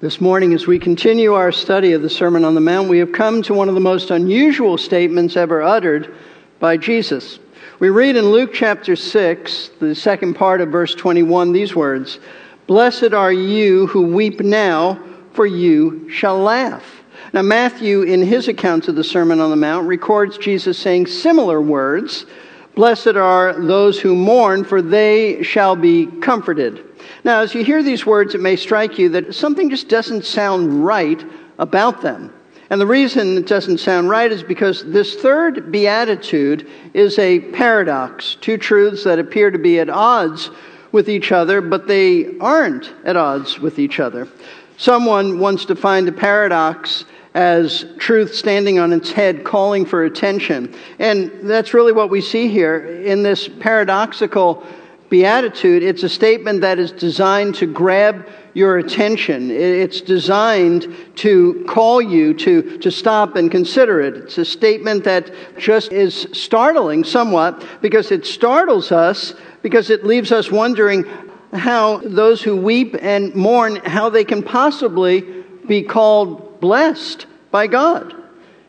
This morning, as we continue our study of the Sermon on the Mount, we have come to one of the most unusual statements ever uttered by Jesus. We read in Luke chapter 6, the second part of verse 21, these words Blessed are you who weep now, for you shall laugh. Now, Matthew, in his account of the Sermon on the Mount, records Jesus saying similar words Blessed are those who mourn, for they shall be comforted. Now, as you hear these words, it may strike you that something just doesn't sound right about them. And the reason it doesn't sound right is because this third beatitude is a paradox, two truths that appear to be at odds with each other, but they aren't at odds with each other. Someone once defined a paradox as truth standing on its head, calling for attention. And that's really what we see here in this paradoxical beatitude, it's a statement that is designed to grab your attention. It's designed to call you to, to stop and consider it. It's a statement that just is startling somewhat because it startles us because it leaves us wondering how those who weep and mourn, how they can possibly be called blessed by God.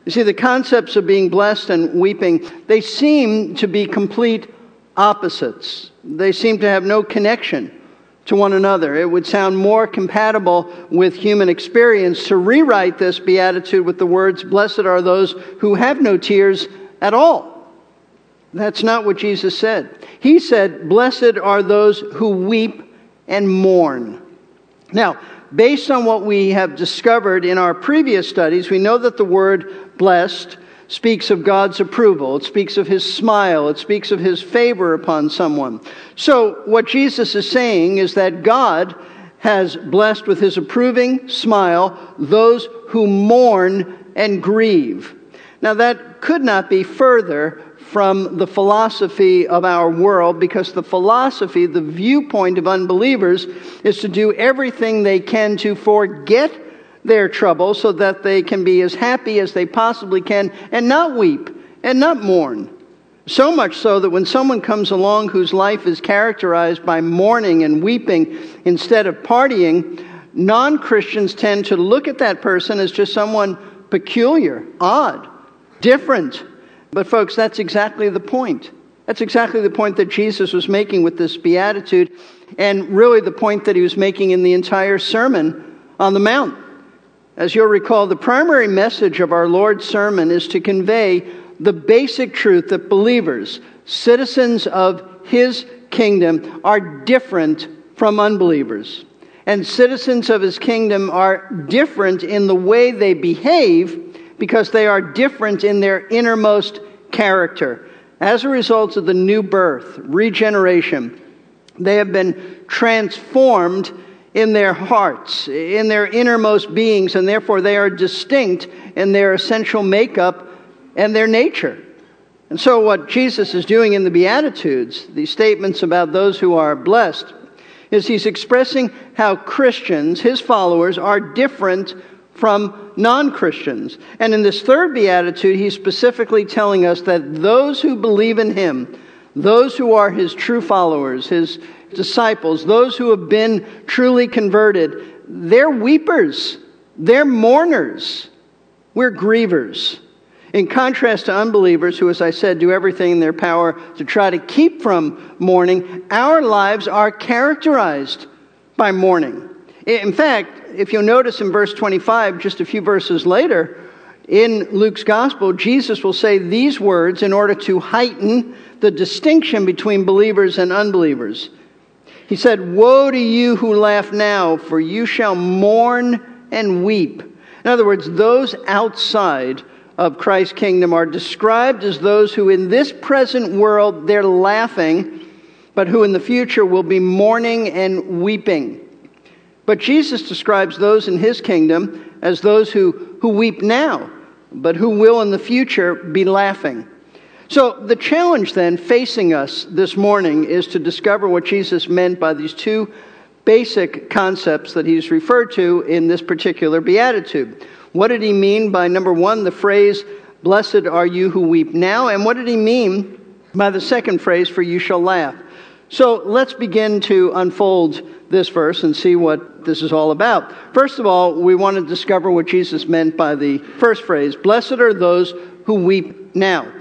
You see, the concepts of being blessed and weeping, they seem to be complete opposites. They seem to have no connection to one another. It would sound more compatible with human experience to rewrite this beatitude with the words, Blessed are those who have no tears at all. That's not what Jesus said. He said, Blessed are those who weep and mourn. Now, based on what we have discovered in our previous studies, we know that the word blessed speaks of God's approval. It speaks of his smile. It speaks of his favor upon someone. So, what Jesus is saying is that God has blessed with his approving smile those who mourn and grieve. Now, that could not be further from the philosophy of our world because the philosophy, the viewpoint of unbelievers, is to do everything they can to forget their trouble so that they can be as happy as they possibly can and not weep and not mourn. So much so that when someone comes along whose life is characterized by mourning and weeping instead of partying, non Christians tend to look at that person as just someone peculiar, odd, different. But, folks, that's exactly the point. That's exactly the point that Jesus was making with this beatitude, and really the point that he was making in the entire Sermon on the Mount. As you'll recall, the primary message of our Lord's sermon is to convey the basic truth that believers, citizens of His kingdom, are different from unbelievers. And citizens of His kingdom are different in the way they behave because they are different in their innermost character. As a result of the new birth, regeneration, they have been transformed in their hearts, in their innermost beings, and therefore they are distinct in their essential makeup and their nature. And so, what Jesus is doing in the Beatitudes, these statements about those who are blessed, is he's expressing how Christians, his followers, are different from non Christians. And in this third Beatitude, he's specifically telling us that those who believe in him, those who are his true followers, his disciples, those who have been truly converted, they're weepers, they're mourners, we're grievers. In contrast to unbelievers who, as I said, do everything in their power to try to keep from mourning, our lives are characterized by mourning. In fact, if you'll notice in verse 25, just a few verses later, in Luke's gospel, Jesus will say these words in order to heighten the distinction between believers and unbelievers. He said, Woe to you who laugh now, for you shall mourn and weep. In other words, those outside of Christ's kingdom are described as those who in this present world they're laughing, but who in the future will be mourning and weeping. But Jesus describes those in his kingdom as those who, who weep now, but who will in the future be laughing. So, the challenge then facing us this morning is to discover what Jesus meant by these two basic concepts that he's referred to in this particular beatitude. What did he mean by number one, the phrase, Blessed are you who weep now? And what did he mean by the second phrase, For you shall laugh? So let's begin to unfold this verse and see what this is all about. First of all, we want to discover what Jesus meant by the first phrase Blessed are those who weep now.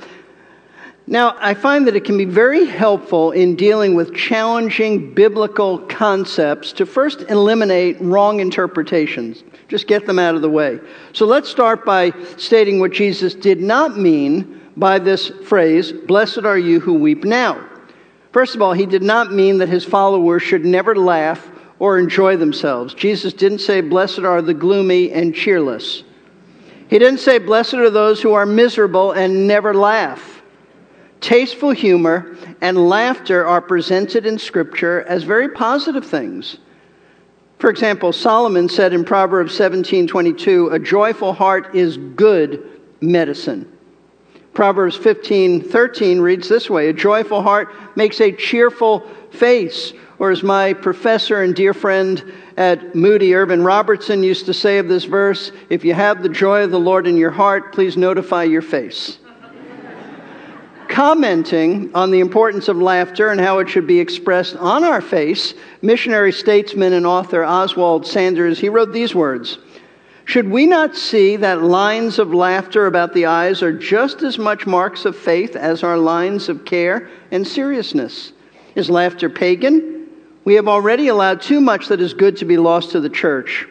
Now, I find that it can be very helpful in dealing with challenging biblical concepts to first eliminate wrong interpretations. Just get them out of the way. So let's start by stating what Jesus did not mean by this phrase, Blessed are you who weep now. First of all, he did not mean that his followers should never laugh or enjoy themselves. Jesus didn't say, Blessed are the gloomy and cheerless. He didn't say, Blessed are those who are miserable and never laugh. Tasteful humor and laughter are presented in Scripture as very positive things. For example, Solomon said in Proverbs 17:22, "A joyful heart is good medicine." Proverbs 15:13 reads this way, "A joyful heart makes a cheerful face." Or as my professor and dear friend at Moody, Irvin Robertson, used to say of this verse, if you have the joy of the Lord in your heart, please notify your face commenting on the importance of laughter and how it should be expressed on our face, missionary statesman and author Oswald Sanders, he wrote these words Should we not see that lines of laughter about the eyes are just as much marks of faith as are lines of care and seriousness? Is laughter pagan? We have already allowed too much that is good to be lost to the church.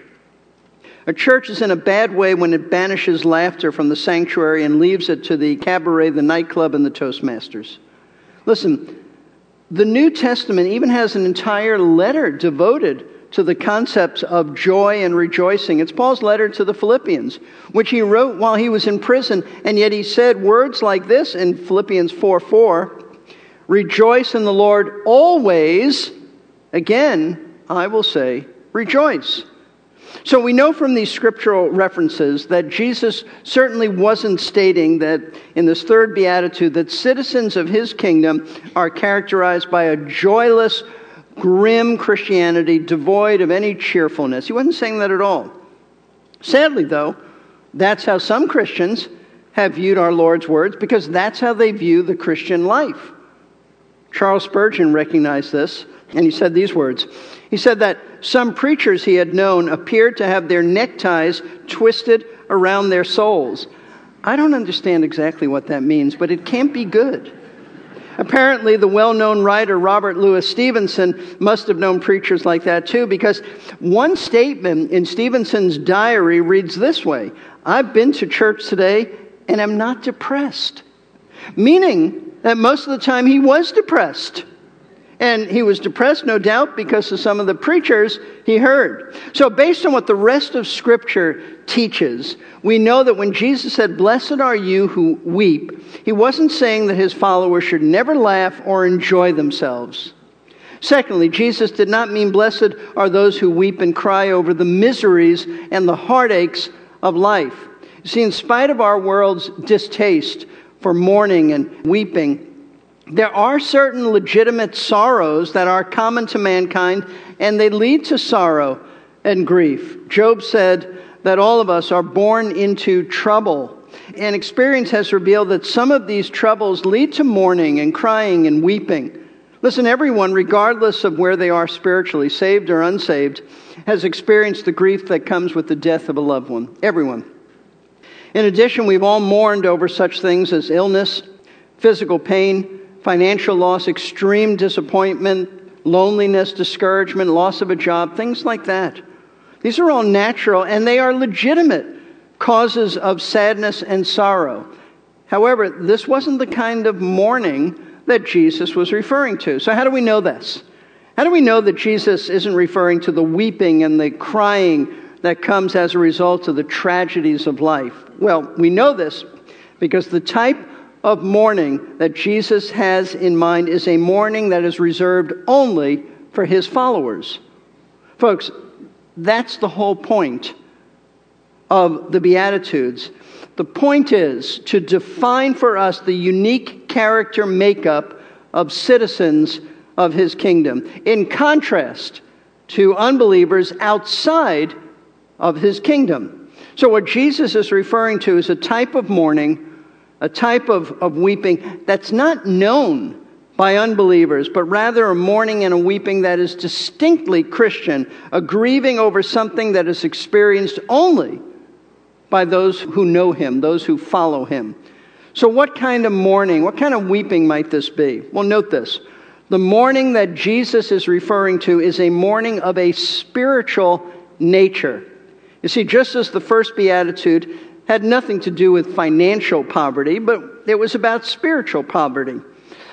A church is in a bad way when it banishes laughter from the sanctuary and leaves it to the cabaret, the nightclub, and the Toastmasters. Listen, the New Testament even has an entire letter devoted to the concepts of joy and rejoicing. It's Paul's letter to the Philippians, which he wrote while he was in prison, and yet he said words like this in Philippians 4 4 Rejoice in the Lord always. Again, I will say, rejoice. So we know from these scriptural references that Jesus certainly wasn't stating that in this third beatitude that citizens of his kingdom are characterized by a joyless, grim Christianity devoid of any cheerfulness. He wasn't saying that at all. Sadly, though, that's how some Christians have viewed our Lord's words because that's how they view the Christian life. Charles Spurgeon recognized this, and he said these words he said that some preachers he had known appeared to have their neckties twisted around their souls. I don't understand exactly what that means, but it can't be good. Apparently, the well known writer Robert Louis Stevenson must have known preachers like that too, because one statement in Stevenson's diary reads this way I've been to church today and am not depressed. Meaning that most of the time he was depressed. And he was depressed, no doubt, because of some of the preachers he heard. So, based on what the rest of Scripture teaches, we know that when Jesus said, Blessed are you who weep, he wasn't saying that his followers should never laugh or enjoy themselves. Secondly, Jesus did not mean blessed are those who weep and cry over the miseries and the heartaches of life. You See, in spite of our world's distaste for mourning and weeping, there are certain legitimate sorrows that are common to mankind, and they lead to sorrow and grief. Job said that all of us are born into trouble. And experience has revealed that some of these troubles lead to mourning and crying and weeping. Listen, everyone, regardless of where they are spiritually, saved or unsaved, has experienced the grief that comes with the death of a loved one. Everyone. In addition, we've all mourned over such things as illness, physical pain, financial loss, extreme disappointment, loneliness, discouragement, loss of a job, things like that. These are all natural and they are legitimate causes of sadness and sorrow. However, this wasn't the kind of mourning that Jesus was referring to. So, how do we know this? How do we know that Jesus isn't referring to the weeping and the crying that comes as a result of the tragedies of life? Well, we know this because the type of mourning that Jesus has in mind is a mourning that is reserved only for his followers. Folks, that's the whole point of the Beatitudes. The point is to define for us the unique character makeup of citizens of his kingdom, in contrast to unbelievers outside of his kingdom. So, what Jesus is referring to is a type of mourning a type of, of weeping that's not known by unbelievers, but rather a mourning and a weeping that is distinctly Christian, a grieving over something that is experienced only by those who know Him, those who follow Him. So, what kind of mourning, what kind of weeping might this be? Well, note this. The mourning that Jesus is referring to is a mourning of a spiritual nature. You see, just as the first beatitude had nothing to do with financial poverty, but it was about spiritual poverty.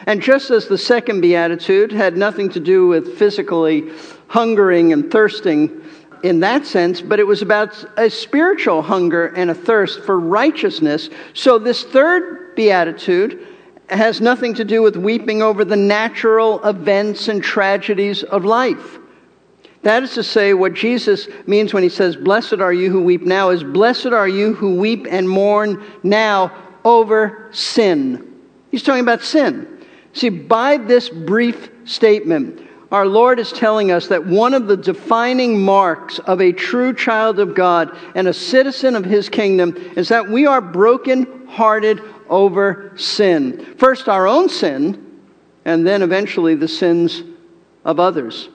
And just as the second beatitude had nothing to do with physically hungering and thirsting in that sense, but it was about a spiritual hunger and a thirst for righteousness, so this third beatitude has nothing to do with weeping over the natural events and tragedies of life. That is to say, what Jesus means when he says, Blessed are you who weep now, is blessed are you who weep and mourn now over sin. He's talking about sin. See, by this brief statement, our Lord is telling us that one of the defining marks of a true child of God and a citizen of his kingdom is that we are broken hearted over sin. First, our own sin, and then eventually the sins of others.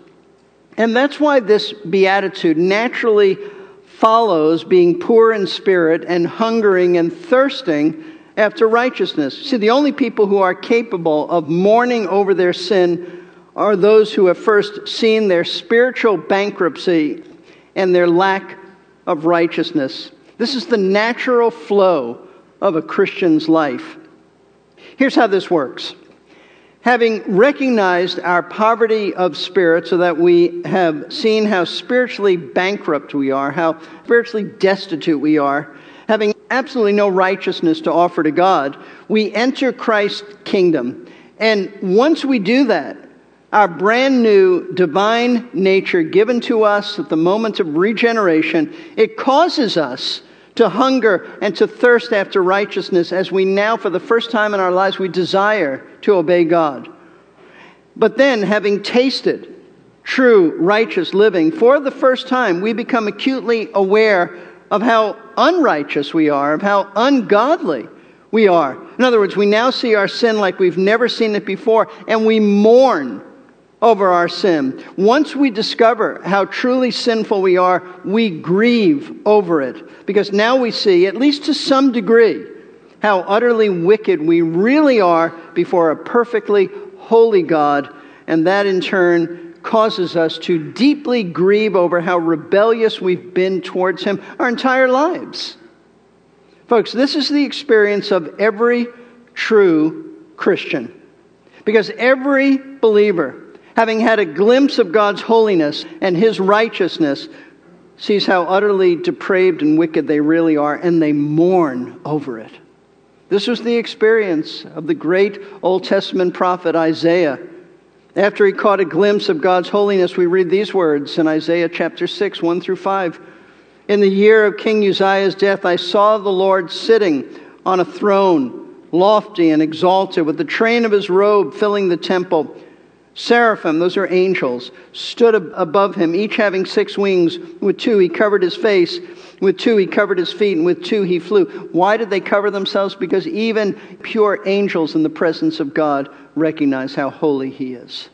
And that's why this beatitude naturally follows being poor in spirit and hungering and thirsting after righteousness. See, the only people who are capable of mourning over their sin are those who have first seen their spiritual bankruptcy and their lack of righteousness. This is the natural flow of a Christian's life. Here's how this works. Having recognized our poverty of spirit so that we have seen how spiritually bankrupt we are, how spiritually destitute we are, having absolutely no righteousness to offer to God, we enter Christ's kingdom. And once we do that, our brand new divine nature given to us at the moment of regeneration, it causes us to hunger and to thirst after righteousness as we now, for the first time in our lives, we desire to obey God. But then, having tasted true righteous living for the first time, we become acutely aware of how unrighteous we are, of how ungodly we are. In other words, we now see our sin like we've never seen it before, and we mourn over our sin. Once we discover how truly sinful we are, we grieve over it. Because now we see, at least to some degree, how utterly wicked we really are before a perfectly holy God, and that in turn causes us to deeply grieve over how rebellious we've been towards Him our entire lives. Folks, this is the experience of every true Christian. Because every believer, having had a glimpse of God's holiness and His righteousness, sees how utterly depraved and wicked they really are, and they mourn over it. This was the experience of the great Old Testament prophet Isaiah after he caught a glimpse of God's holiness, we read these words in Isaiah chapter 6, 1 through 5. In the year of King Uzziah's death, I saw the Lord sitting on a throne, lofty and exalted, with the train of his robe filling the temple. Seraphim, those are angels, stood above him, each having six wings. With two he covered his face, with two he covered his feet, and with two he flew. Why did they cover themselves? Because even pure angels in the presence of God recognize how holy he is.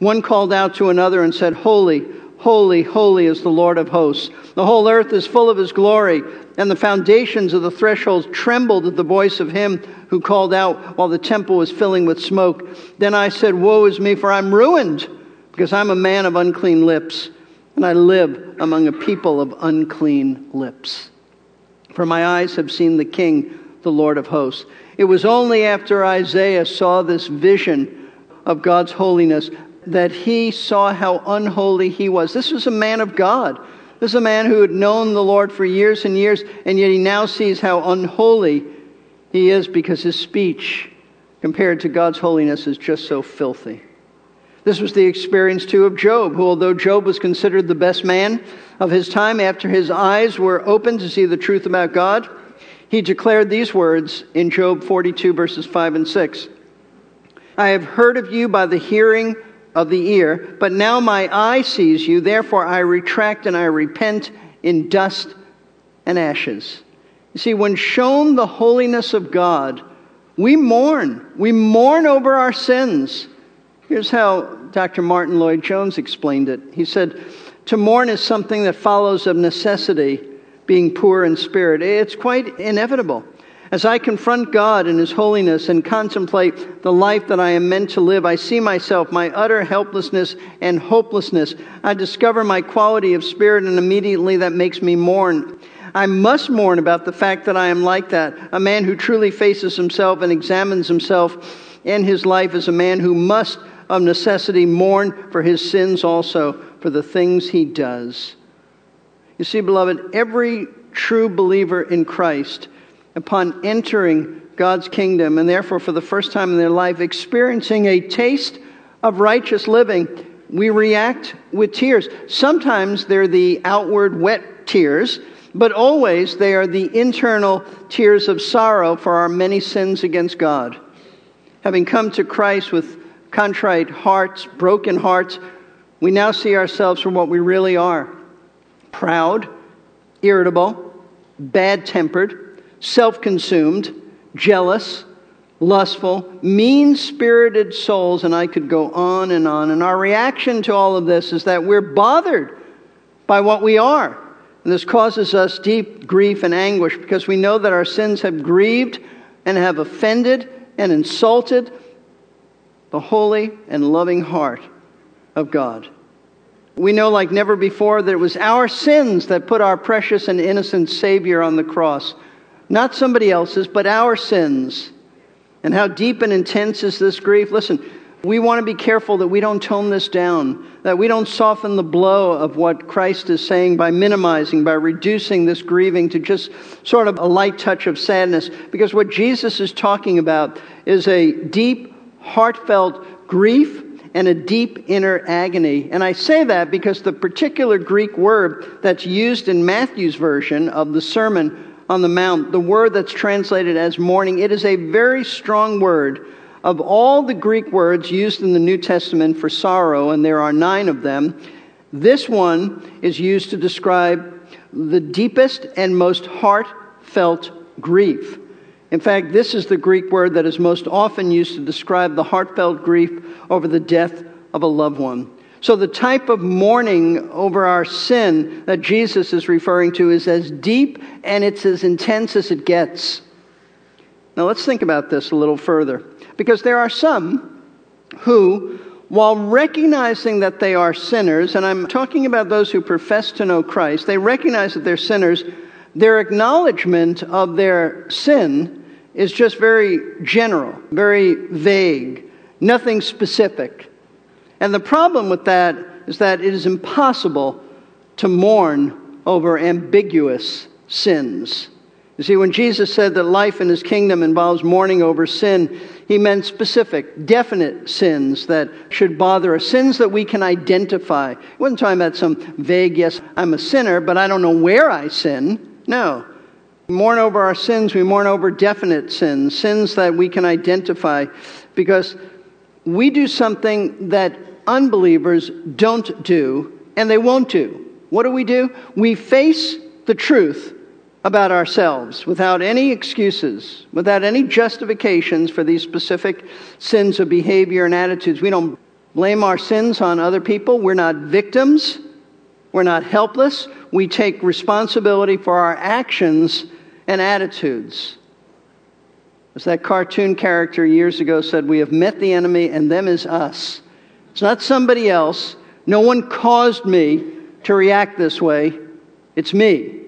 One called out to another and said, Holy, holy, holy is the Lord of hosts. The whole earth is full of his glory and the foundations of the thresholds trembled at the voice of him who called out while the temple was filling with smoke. Then I said, Woe is me, for I'm ruined, because I'm a man of unclean lips, and I live among a people of unclean lips. For my eyes have seen the King, the Lord of hosts. It was only after Isaiah saw this vision of God's holiness that he saw how unholy he was. This was a man of God this is a man who had known the Lord for years and years, and yet he now sees how unholy he is because his speech, compared to God's holiness, is just so filthy. This was the experience, too, of Job, who, although Job was considered the best man of his time, after his eyes were opened to see the truth about God, he declared these words in Job 42, verses 5 and 6 I have heard of you by the hearing of the ear, but now my eye sees you, therefore I retract and I repent in dust and ashes. You see, when shown the holiness of God, We mourn. We mourn over our sins. Here's how Dr. Martyn Lloyd-Jones explained it. He said, To mourn is something that follows of necessity, being poor in spirit. It's quite inevitable. As I confront God and His holiness and contemplate the life that I am meant to live, I see myself, my utter helplessness and hopelessness. I discover my quality of spirit, and immediately that makes me mourn. I must mourn about the fact that I am like that. A man who truly faces himself and examines himself and his life is a man who must, of necessity, mourn for his sins also, for the things he does. You see, beloved, every true believer in Christ upon entering God's kingdom and therefore for the first time in their life experiencing a taste of righteous living, we react with tears. Sometimes they're the outward wet tears, but always they are the internal tears of sorrow for our many sins against God. Having come to Christ with contrite hearts, broken hearts, we now see ourselves for what we really are proud, irritable, bad tempered self consumed, jealous, lustful, mean spirited souls, and I could go on and on. And our reaction to all of this is that we're bothered by what we are. And this causes us deep grief and anguish because we know that our sins have grieved and have offended and insulted the holy and loving heart of God. We know like never before that it was our sins that put our precious and innocent Savior on the cross not somebody else's, but our sins. And how deep and intense is this grief? Listen, we want to be careful that we don't tone this down, that we don't soften the blow of what Christ is saying by minimizing, by reducing this grieving to just sort of a light touch of sadness. Because what Jesus is talking about is a deep, heartfelt grief and a deep inner agony. And I say that because the particular Greek word that's used in Matthew's version of the sermon on the Mount, the word that's translated as mourning, it is a very strong word. Of all the Greek words used in the New Testament for sorrow, and there are nine of them, this one is used to describe the deepest and most heartfelt grief. In fact, this is the Greek word that is most often used to describe the heartfelt grief over the death of a loved one. So, the type of mourning over our sin that Jesus is referring to is as deep and it's as intense as it gets. Now, let's think about this a little further. Because there are some who, while recognizing that they are sinners, and I'm talking about those who profess to know Christ, they recognize that they're sinners, their acknowledgement of their sin is just very general, very vague, nothing specific. And the problem with that is that it is impossible to mourn over ambiguous sins. You see, when Jesus said that life in his kingdom involves mourning over sin, he meant specific, definite sins that should bother us, sins that we can identify. He wasn't talking about some vague, yes, I'm a sinner, but I don't know where I sin. No. We mourn over our sins, we mourn over definite sins, sins that we can identify, because we do something that unbelievers don't do and they won't do. What do we do? We face the truth about ourselves without any excuses, without any justifications for these specific sins of behavior and attitudes. We don't blame our sins on other people. We're not victims. We're not helpless. We take responsibility for our actions and attitudes. As that cartoon character years ago said, we have met the enemy and them is us. It's not somebody else. No one caused me to react this way. It's me.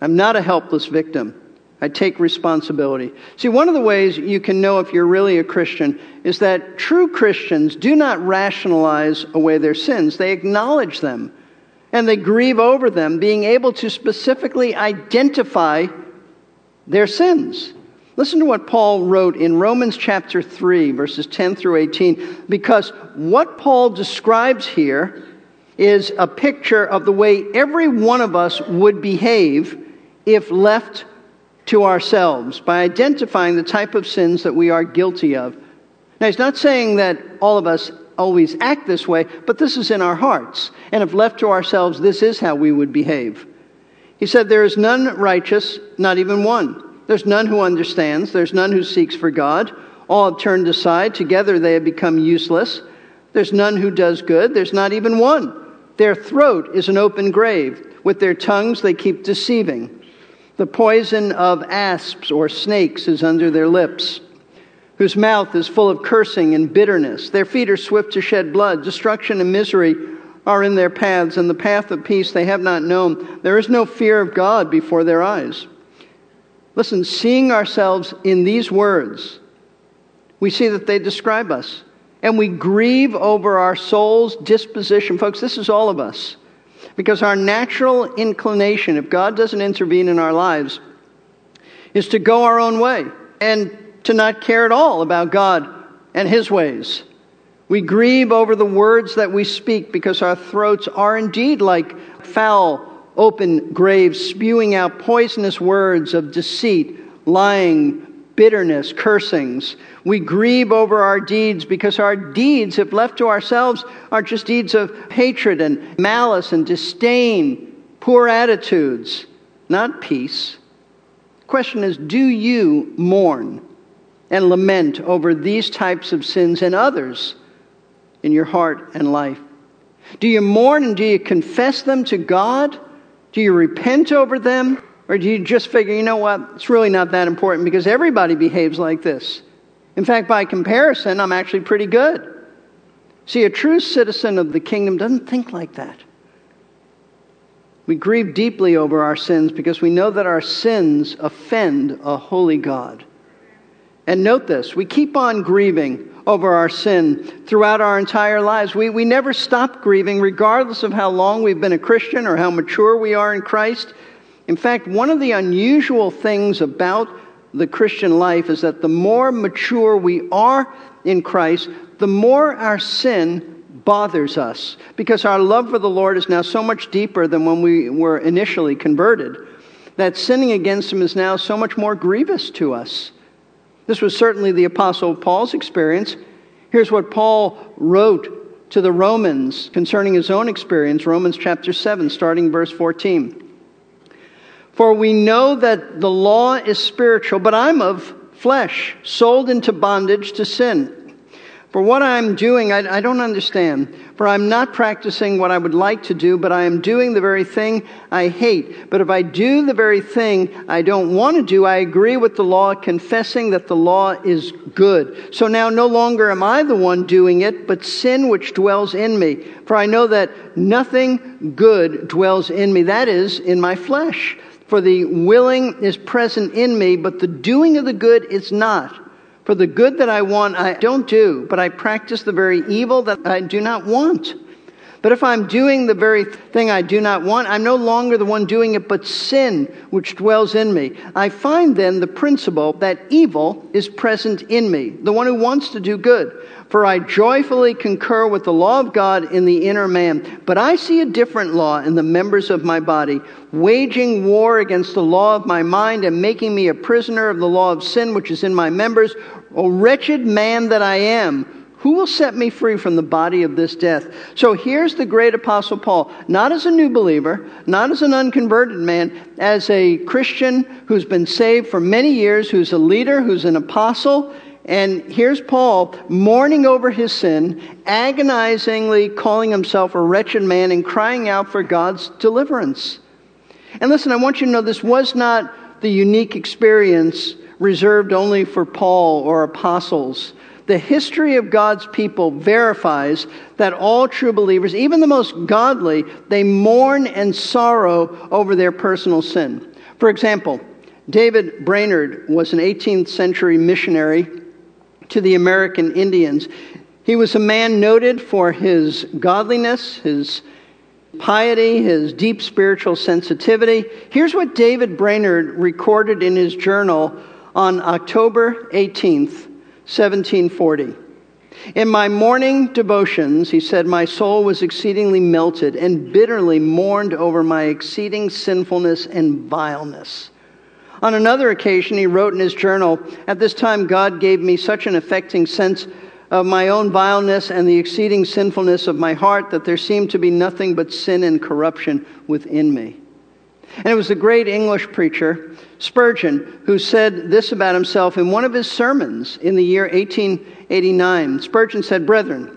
I'm not a helpless victim. I take responsibility. See, one of the ways you can know if you're really a Christian is that true Christians do not rationalize away their sins, they acknowledge them and they grieve over them, being able to specifically identify their sins. Listen to what Paul wrote in Romans chapter 3, verses 10 through 18, because what Paul describes here is a picture of the way every one of us would behave if left to ourselves by identifying the type of sins that we are guilty of. Now, he's not saying that all of us always act this way, but this is in our hearts. And if left to ourselves, this is how we would behave. He said, There is none righteous, not even one. There's none who understands. There's none who seeks for God. All have turned aside. Together they have become useless. There's none who does good. There's not even one. Their throat is an open grave. With their tongues they keep deceiving. The poison of asps or snakes is under their lips, whose mouth is full of cursing and bitterness. Their feet are swift to shed blood. Destruction and misery are in their paths, and the path of peace they have not known. There is no fear of God before their eyes. Listen, seeing ourselves in these words, we see that they describe us. And we grieve over our soul's disposition. Folks, this is all of us. Because our natural inclination, if God doesn't intervene in our lives, is to go our own way and to not care at all about God and His ways. We grieve over the words that we speak because our throats are indeed like foul, open graves, spewing out poisonous words of deceit, lying, bitterness, cursings. We grieve over our deeds because our deeds, if left to ourselves, are just deeds of hatred and malice and disdain, poor attitudes, not peace. Question is do you mourn and lament over these types of sins and others in your heart and life? Do you mourn and do you confess them to God? Do you repent over them? Or do you just figure, you know what, it's really not that important because everybody behaves like this? In fact, by comparison, I'm actually pretty good. See, a true citizen of the kingdom doesn't think like that. We grieve deeply over our sins because we know that our sins offend a holy God. And note this we keep on grieving over our sin throughout our entire lives. We, we never stop grieving, regardless of how long we've been a Christian or how mature we are in Christ. In fact, one of the unusual things about the Christian life is that the more mature we are in Christ, the more our sin bothers us because our love for the Lord is now so much deeper than when we were initially converted that sinning against Him is now so much more grievous to us. This was certainly the Apostle Paul's experience. Here's what Paul wrote to the Romans concerning his own experience Romans chapter 7, starting verse 14. For we know that the law is spiritual, but I'm of flesh, sold into bondage to sin. For what I'm doing, I, I, don't understand. For I'm not practicing what I would like to do, but I am doing the very thing I hate. But if I do the very thing I don't want to do, I agree with the law, confessing that the law is good. So now no longer am I the one doing it, but sin which dwells in me. For I know that nothing good dwells in me, that is, in my flesh. For the willing is present in me, but the doing of the good is not. For the good that I want, I don't do, but I practice the very evil that I do not want. But if I'm doing the very thing I do not want, I'm no longer the one doing it, but sin which dwells in me. I find then the principle that evil is present in me, the one who wants to do good. For I joyfully concur with the law of God in the inner man. But I see a different law in the members of my body, waging war against the law of my mind and making me a prisoner of the law of sin which is in my members. O wretched man that I am! Who will set me free from the body of this death? So here's the great apostle Paul, not as a new believer, not as an unconverted man, as a Christian who's been saved for many years, who's a leader, who's an apostle. And here's Paul mourning over his sin, agonizingly calling himself a wretched man and crying out for God's deliverance. And listen, I want you to know this was not the unique experience reserved only for Paul or apostles the history of God's people verifies that all true believers, even the most godly, they mourn and sorrow over their personal sin. For example, David Brainerd was an 18th century missionary to the American Indians. He was a man noted for his godliness, his piety, his deep spiritual sensitivity. Here's what David Brainerd recorded in his journal on October 18th, 1740. In my morning devotions, he said, my soul was exceedingly melted and bitterly mourned over my exceeding sinfulness and vileness. On another occasion, he wrote in his journal, At this time, God gave me such an affecting sense of my own vileness and the exceeding sinfulness of my heart that there seemed to be nothing but sin and corruption within me. And it was the great English preacher, Spurgeon, who said this about himself in one of his sermons in the year 1889. Spurgeon said, Brethren,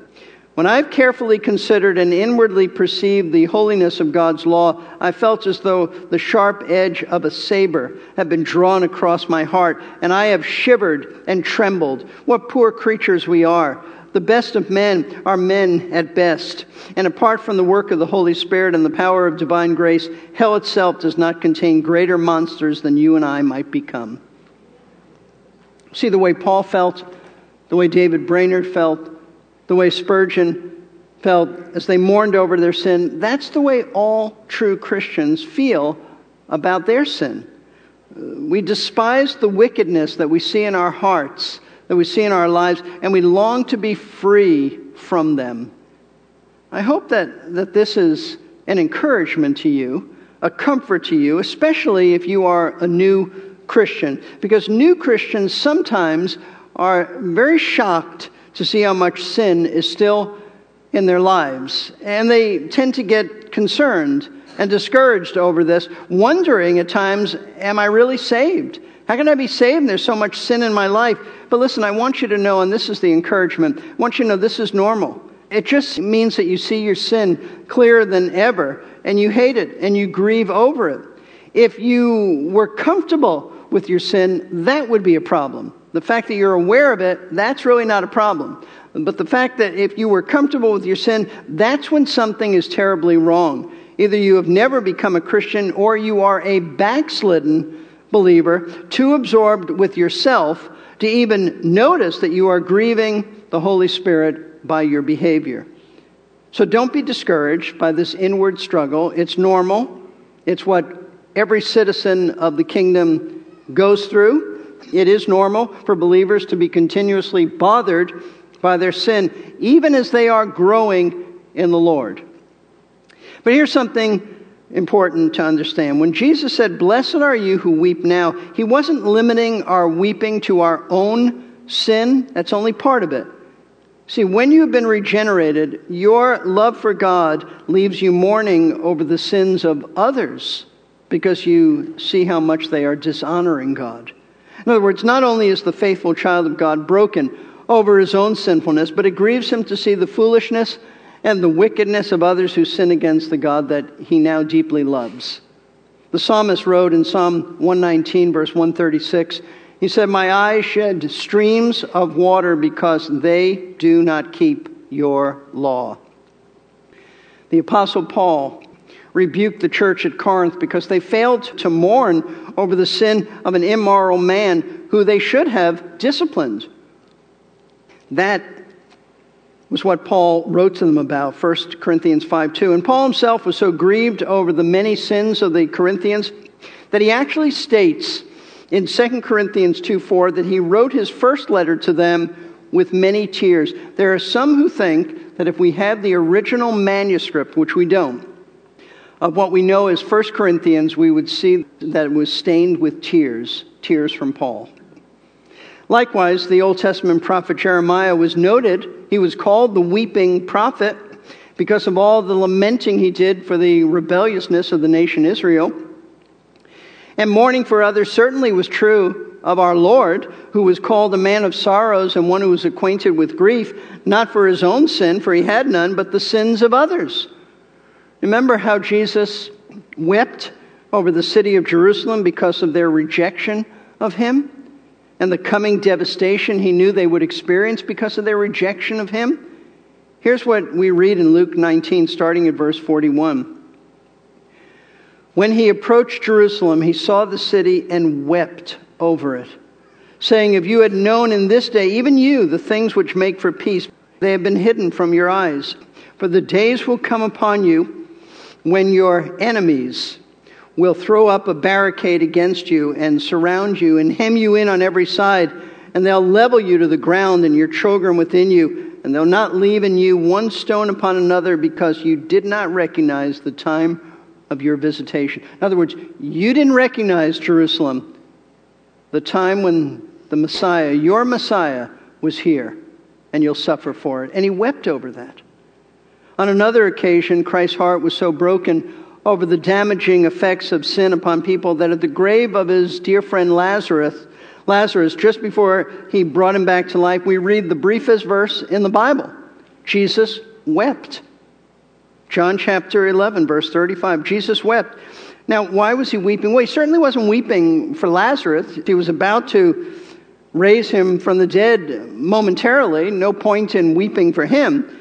when I've carefully considered and inwardly perceived the holiness of God's law, I felt as though the sharp edge of a saber had been drawn across my heart, and I have shivered and trembled. What poor creatures we are! The best of men are men at best. And apart from the work of the Holy Spirit and the power of divine grace, hell itself does not contain greater monsters than you and I might become. See the way Paul felt, the way David Brainerd felt, the way Spurgeon felt as they mourned over their sin. That's the way all true Christians feel about their sin. We despise the wickedness that we see in our hearts that we see in our lives, and we long to be free from them. I hope that, that this is an encouragement to you, a comfort to you, especially if you are a new Christian, because new Christians sometimes are very shocked to see how much sin is still in their lives. And they tend to get concerned and discouraged over this, wondering at times, Am I really saved? How can I be saved? There's so much sin in my life. But listen, I want you to know, and this is the encouragement, I want you to know this is normal. It just means that you see your sin clearer than ever, and you hate it, and you grieve over it. If you were comfortable with your sin, that would be a problem. The fact that you're aware of it, that's really not a problem. But the fact that if you were comfortable with your sin, that's when something is terribly wrong. Either you have never become a Christian or you are a backslidden believer, too absorbed with yourself to even notice that you are grieving the Holy Spirit by your behavior. So don't be discouraged by this inward struggle. It's normal, it's what every citizen of the kingdom goes through. It is normal for believers to be continuously bothered by their sin, even as they are growing in the Lord. But here's something important to understand. When Jesus said, Blessed are you who weep now, he wasn't limiting our weeping to our own sin. That's only part of it. See, when you have been regenerated, your love for God leaves you mourning over the sins of others because you see how much they are dishonoring God. In other words, not only is the faithful child of God broken over his own sinfulness, but it grieves him to see the foolishness and the wickedness of others who sin against the God that he now deeply loves. The psalmist wrote in Psalm 119, verse 136, he said, My eyes shed streams of water because they do not keep your law. The Apostle Paul rebuked the church at Corinth because they failed to mourn over the sin of an immoral man who they should have disciplined. That was what Paul wrote to them about, 1 Corinthians 5 2. And Paul himself was so grieved over the many sins of the Corinthians that he actually states in 2 Corinthians 2 4 that he wrote his first letter to them with many tears. There are some who think that if we have the original manuscript, which we don't, of what we know as 1 Corinthians, we would see that it was stained with tears, tears from Paul. Likewise, the Old Testament prophet Jeremiah was noted. He was called the weeping prophet because of all the lamenting he did for the rebelliousness of the nation Israel. And mourning for others certainly was true of our Lord, who was called a man of sorrows and one who was acquainted with grief, not for his own sin, for he had none, but the sins of others. Remember how Jesus wept over the city of Jerusalem because of their rejection of him? and the coming devastation he knew they would experience because of their rejection of him? Here's what we read in Luke 19, starting at verse 41. When he approached Jerusalem, he saw the city and wept over it, saying, If you had known in this day, even you, the things which make for peace, they have been hidden from your eyes. For the days will come upon you when your enemies, will throw up a barricade against you and surround you and hem you in on every side, and they'll level you to the ground and your children within you, and they'll not leave in you one stone upon another because you did not recognize the time of your visitation. In other words, you didn't recognize Jerusalem, the time when the Messiah, your Messiah, was here, and you'll suffer for it. And he wept over that. On another occasion, Christ's heart was so broken over the damaging effects of sin upon people that at the grave of his dear friend Lazarus, Lazarus, just before he brought him back to life, we read the briefest verse in the Bible. Jesus wept. John chapter 11, verse 35. Jesus wept. Now, why was he weeping? Well, he certainly wasn't weeping for Lazarus. He was about to raise him from the dead momentarily. No point in weeping for him.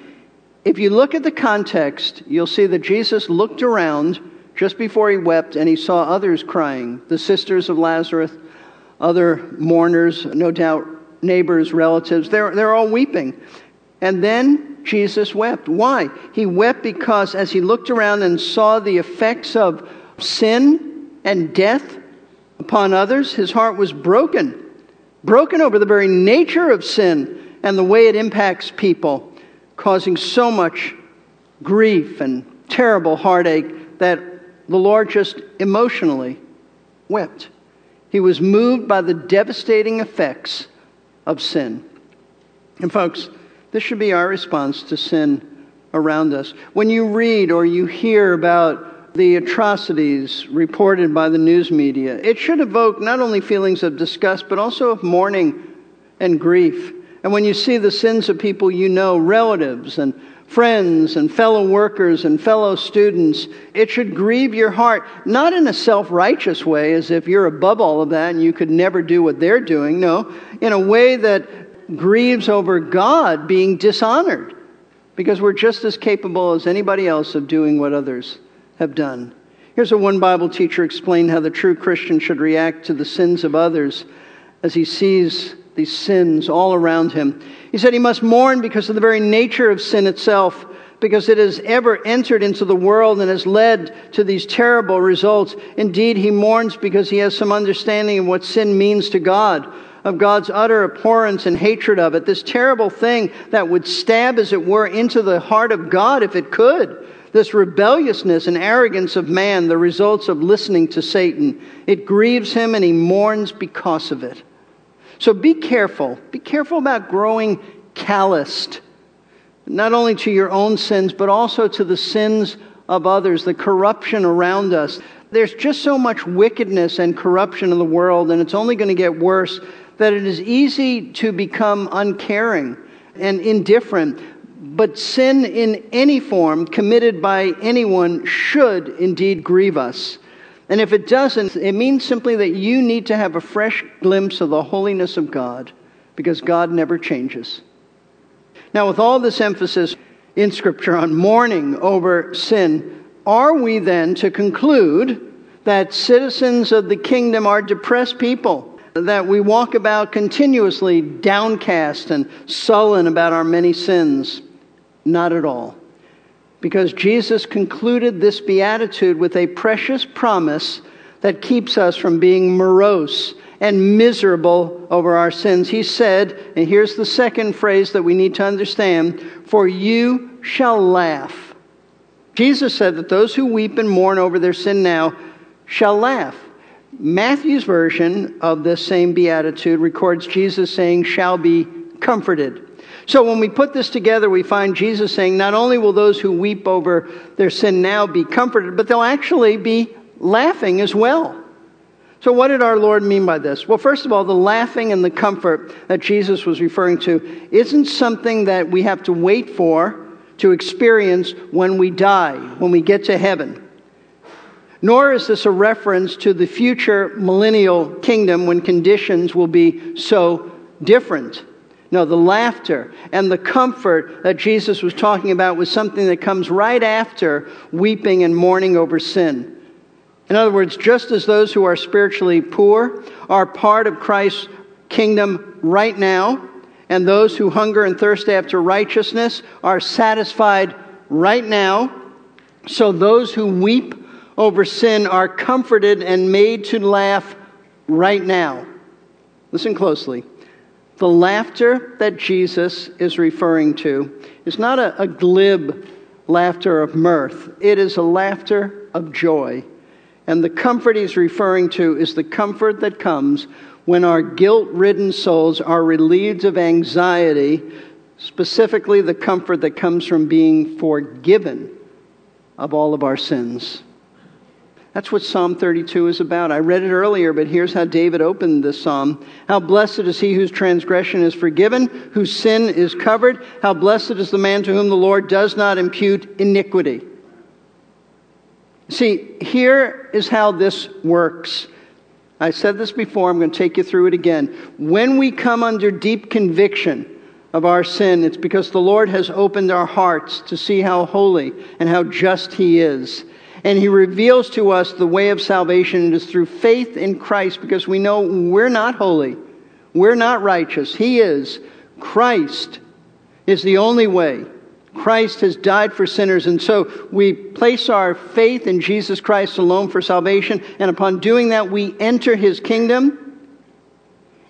If you look at the context, you'll see that Jesus looked around just before he wept and he saw others crying the sisters of Lazarus, other mourners, no doubt neighbors, relatives. They're, they're all weeping. And then Jesus wept. Why? He wept because as he looked around and saw the effects of sin and death upon others, his heart was broken. Broken over the very nature of sin and the way it impacts people, causing so much grief and terrible heartache that the Lord just emotionally wept. He was moved by the devastating effects of sin. And, folks, this should be our response to sin around us. When you read or you hear about the atrocities reported by the news media, it should evoke not only feelings of disgust, but also of mourning and grief. And when you see the sins of people you know, relatives and friends and fellow workers and fellow students, it should grieve your heart, not in a self righteous way, as if you're above all of that and you could never do what they're doing. No, in a way that grieves over God being dishonored, because we're just as capable as anybody else of doing what others have done. Here's a one Bible teacher explain how the true Christian should react to the sins of others as he sees these sins all around him. He said he must mourn because of the very nature of sin itself, because it has ever entered into the world and has led to these terrible results. Indeed, he mourns because he has some understanding of what sin means to God, of God's utter abhorrence and hatred of it, this terrible thing that would stab, as it were, into the heart of God if it could. This rebelliousness and arrogance of man, the results of listening to Satan, it grieves him and he mourns because of it. So be careful. Be careful about growing calloused, not only to your own sins, but also to the sins of others, the corruption around us. There's just so much wickedness and corruption in the world, and it's only going to get worse, that it is easy to become uncaring and indifferent but sin in any form committed by anyone should indeed grieve us. And if it doesn't, it means simply that you need to have a fresh glimpse of the holiness of God because God never changes. Now, with all this emphasis in Scripture on mourning over sin, are we then to conclude that citizens of the kingdom are depressed people? That we walk about continuously downcast and sullen about our many sins? Not at all. Because Jesus concluded this beatitude with a precious promise that keeps us from being morose and miserable over our sins. He said, and here's the second phrase that we need to understand for you shall laugh. Jesus said that those who weep and mourn over their sin now shall laugh. Matthew's version of this same beatitude records Jesus saying, shall be comforted. So when we put this together, we find Jesus saying, not only will those who weep over their sin now be comforted, but they'll actually be laughing as well. So, what did our Lord mean by this? Well, first of all, the laughing and the comfort that Jesus was referring to isn't something that we have to wait for to experience when we die, when we get to heaven. Nor is this a reference to the future millennial kingdom when conditions will be so different. No, the laughter and the comfort that Jesus was talking about was something that comes right after weeping and mourning over sin. In other words, just as those who are spiritually poor are part of Christ's kingdom right now, and those who hunger and thirst after righteousness are satisfied right now, so those who weep over sin are comforted and made to laugh right now. Listen closely. The laughter that Jesus is referring to is not a, a glib laughter of mirth, it is a laughter of joy. And the comfort he's referring to is the comfort that comes when our guilt ridden souls are relieved of anxiety, specifically the comfort that comes from being forgiven of all of our sins. That's what Psalm 32 is about. I read it earlier, but here's how David opened this psalm. How blessed is he whose transgression is forgiven, whose sin is covered. How blessed is the man to whom the Lord does not impute iniquity. See, here is how this works. I said this before, I'm going to take you through it again. When we come under deep conviction of our sin, it's because the Lord has opened our hearts to see how holy and how just He is and he reveals to us the way of salvation. It is through faith in Christ because we know we're not holy. We're not righteous. He is. Christ is the only way. Christ has died for sinners. And so we place our faith in Jesus Christ alone for salvation. And upon doing that, we enter his kingdom.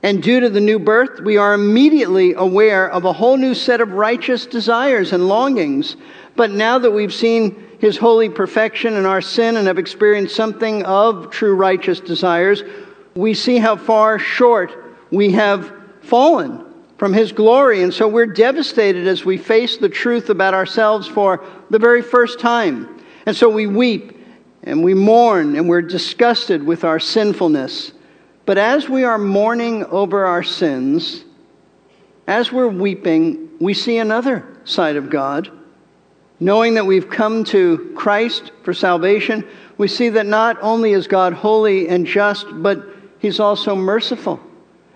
And due to the new birth, we are immediately aware of a whole new set of righteous desires and longings. But now that we've seen his holy perfection and our sin and have experienced something of true righteous desires, we see how far short we have fallen from his glory. And so we're devastated as we face the truth about ourselves for the very first time. And so we weep and we mourn and we're disgusted with our sinfulness. But as we are mourning over our sins, as we're weeping, we see another side of God Knowing that we've come to Christ for salvation, we see that not only is God holy and just, but He's also merciful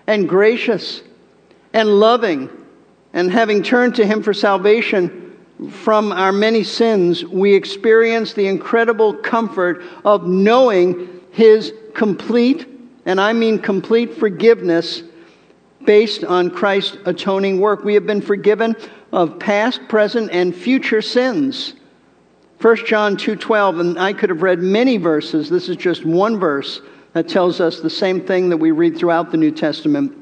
and gracious and loving. And having turned to Him for salvation from our many sins, we experience the incredible comfort of knowing His complete, and I mean complete forgiveness based on Christ's atoning work. We have been forgiven of past, present, and future sins. 1 John 2:12 and I could have read many verses. This is just one verse that tells us the same thing that we read throughout the New Testament.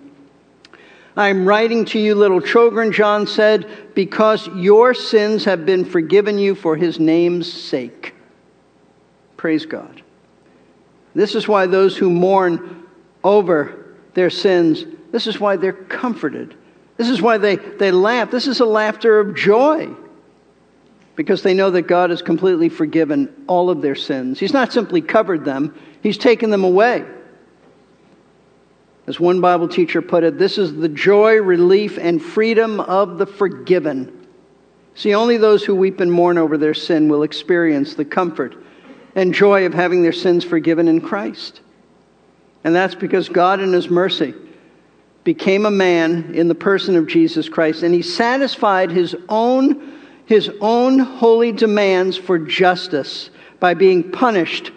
I'm writing to you little children John said because your sins have been forgiven you for his name's sake. Praise God. This is why those who mourn over their sins, this is why they're comforted this is why they, they laugh. This is a laughter of joy because they know that God has completely forgiven all of their sins. He's not simply covered them, He's taken them away. As one Bible teacher put it, this is the joy, relief, and freedom of the forgiven. See, only those who weep and mourn over their sin will experience the comfort and joy of having their sins forgiven in Christ. And that's because God, in His mercy, became a man in the person of Jesus Christ, and he satisfied his own, his own holy demands for justice by being punished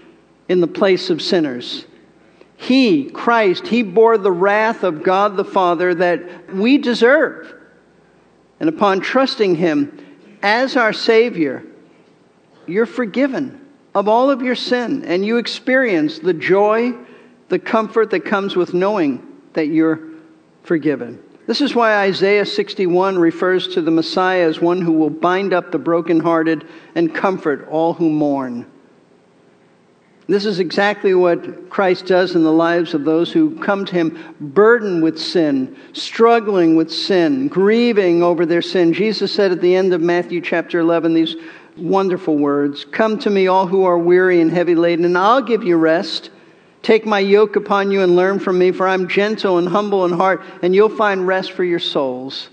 in the place of sinners. He, Christ, he bore the wrath of God the Father that we deserve. And upon trusting him as our Savior, you're forgiven of all of your sin, and you experience the joy, the comfort that comes with knowing that you're forgiven. This is why Isaiah 61 refers to the Messiah as one who will bind up the brokenhearted and comfort all who mourn. This is exactly what Christ does in the lives of those who come to him burdened with sin, struggling with sin, grieving over their sin. Jesus said at the end of Matthew chapter 11 these wonderful words Come to me, all who are weary and heavy laden, and I'll give you rest. Take my yoke upon you and learn from me, for I'm gentle and humble in heart, and you'll find rest for your souls.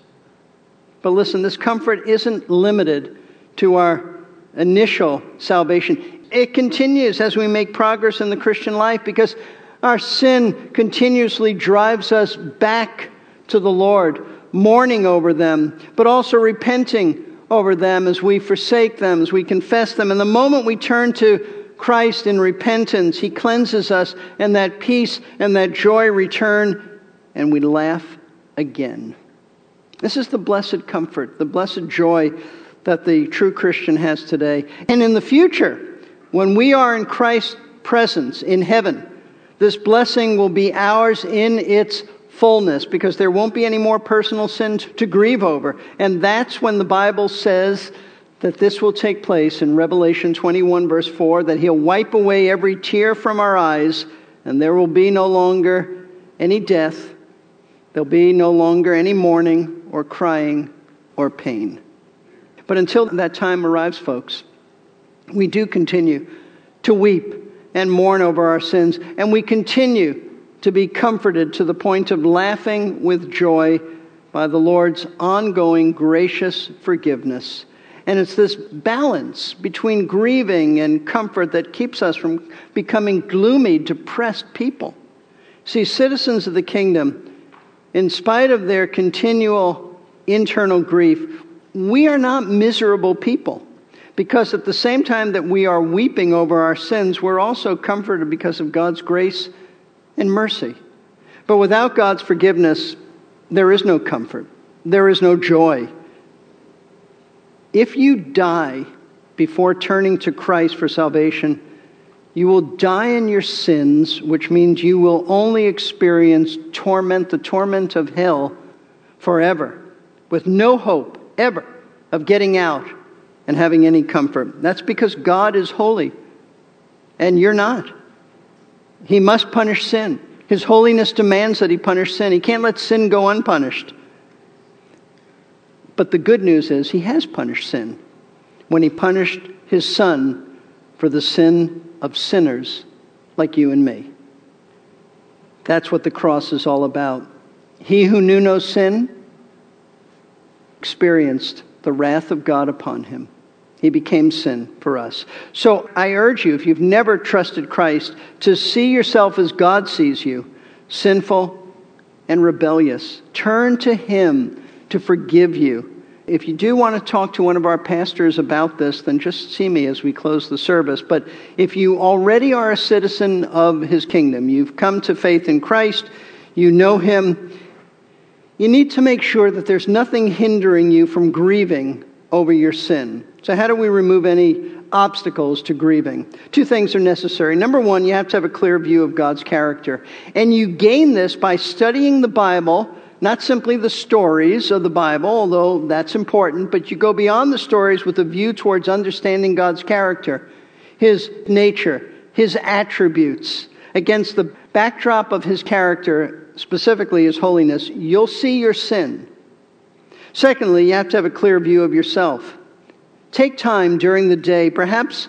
But listen, this comfort isn't limited to our initial salvation. It continues as we make progress in the Christian life because our sin continuously drives us back to the Lord, mourning over them, but also repenting over them as we forsake them, as we confess them. And the moment we turn to Christ in repentance, He cleanses us, and that peace and that joy return, and we laugh again. This is the blessed comfort, the blessed joy that the true Christian has today. And in the future, when we are in Christ's presence in heaven, this blessing will be ours in its fullness because there won't be any more personal sin to grieve over. And that's when the Bible says that this will take place in Revelation 21, verse 4, that he'll wipe away every tear from our eyes, and there will be no longer any death. There'll be no longer any mourning or crying or pain. But until that time arrives, folks, we do continue to weep and mourn over our sins, and we continue to be comforted to the point of laughing with joy by the Lord's ongoing gracious forgiveness. And it's this balance between grieving and comfort that keeps us from becoming gloomy, depressed people. See, citizens of the kingdom, in spite of their continual internal grief, we are not miserable people. Because at the same time that we are weeping over our sins, we're also comforted because of God's grace and mercy. But without God's forgiveness, there is no comfort, there is no joy. If you die before turning to Christ for salvation, you will die in your sins, which means you will only experience torment, the torment of hell, forever, with no hope ever of getting out and having any comfort. That's because God is holy and you're not. He must punish sin. His holiness demands that he punish sin. He can't let sin go unpunished. But the good news is he has punished sin when he punished his son for the sin of sinners like you and me. That's what the cross is all about. He who knew no sin experienced the wrath of God upon him. He became sin for us. So I urge you, if you've never trusted Christ, to see yourself as God sees you sinful and rebellious. Turn to Him to forgive you. If you do want to talk to one of our pastors about this, then just see me as we close the service. But if you already are a citizen of His kingdom, you've come to faith in Christ, you know Him, you need to make sure that there's nothing hindering you from grieving over your sin. So, how do we remove any obstacles to grieving? Two things are necessary. Number one, you have to have a clear view of God's character. And you gain this by studying the Bible, not simply the stories of the Bible, although that's important, but you go beyond the stories with a view towards understanding God's character, His nature, His attributes. Against the backdrop of His character, specifically His holiness, you'll see your sin. Secondly, you have to have a clear view of yourself. Take time during the day, perhaps,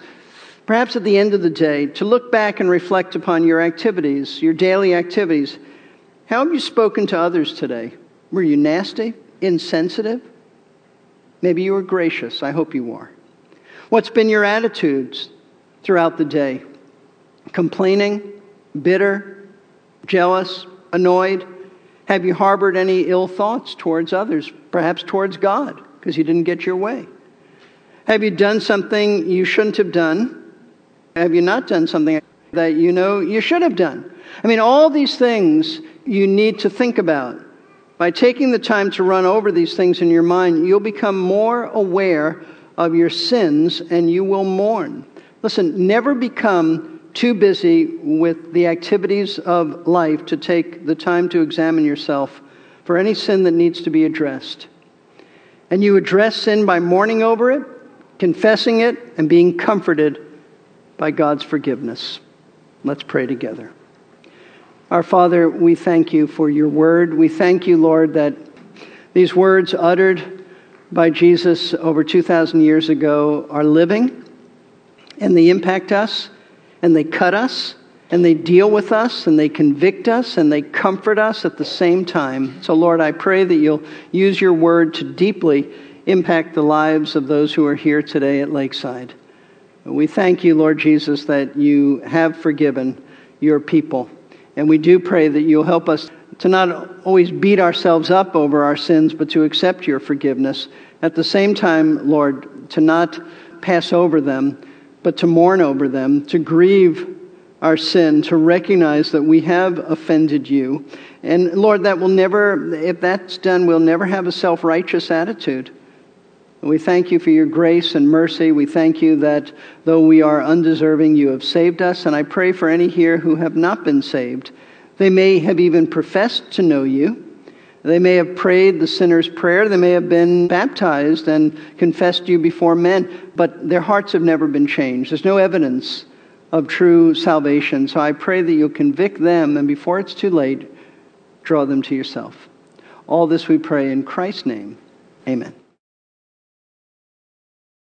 perhaps at the end of the day, to look back and reflect upon your activities, your daily activities. How have you spoken to others today? Were you nasty, insensitive? Maybe you were gracious. I hope you were. What's been your attitudes throughout the day? Complaining, bitter, jealous, annoyed? Have you harbored any ill thoughts towards others, perhaps towards God, because you didn't get your way? Have you done something you shouldn't have done? Have you not done something that you know you should have done? I mean, all these things you need to think about. By taking the time to run over these things in your mind, you'll become more aware of your sins and you will mourn. Listen, never become too busy with the activities of life to take the time to examine yourself for any sin that needs to be addressed. And you address sin by mourning over it, confessing it, and being comforted by God's forgiveness. Let's pray together. Our Father, we thank you for your word. We thank you, Lord, that these words uttered by Jesus over 2,000 years ago are living and they impact us and they cut us and they deal with us and they convict us and they comfort us at the same time. So, Lord, I pray that you'll use your word to deeply impact the lives of those who are here today at Lakeside. We thank you, Lord Jesus, that you have forgiven your people. And we do pray that you'll help us to not always beat ourselves up over our sins, but to accept your forgiveness. At the same time, Lord, to not pass over them, but to mourn over them, to grieve our sin, to recognize that we have offended you. And Lord, that will never, if that's done, we'll never have a self righteous attitude. We thank you for your grace and mercy. We thank you that though we are undeserving, you have saved us. And I pray for any here who have not been saved. They may have even professed to know you. They may have prayed the sinner's prayer. They may have been baptized and confessed you before men, but their hearts have never been changed. There's no evidence of true salvation. So I pray that you'll convict them, and before it's too late, draw them to yourself. All this we pray in Christ's name. Amen.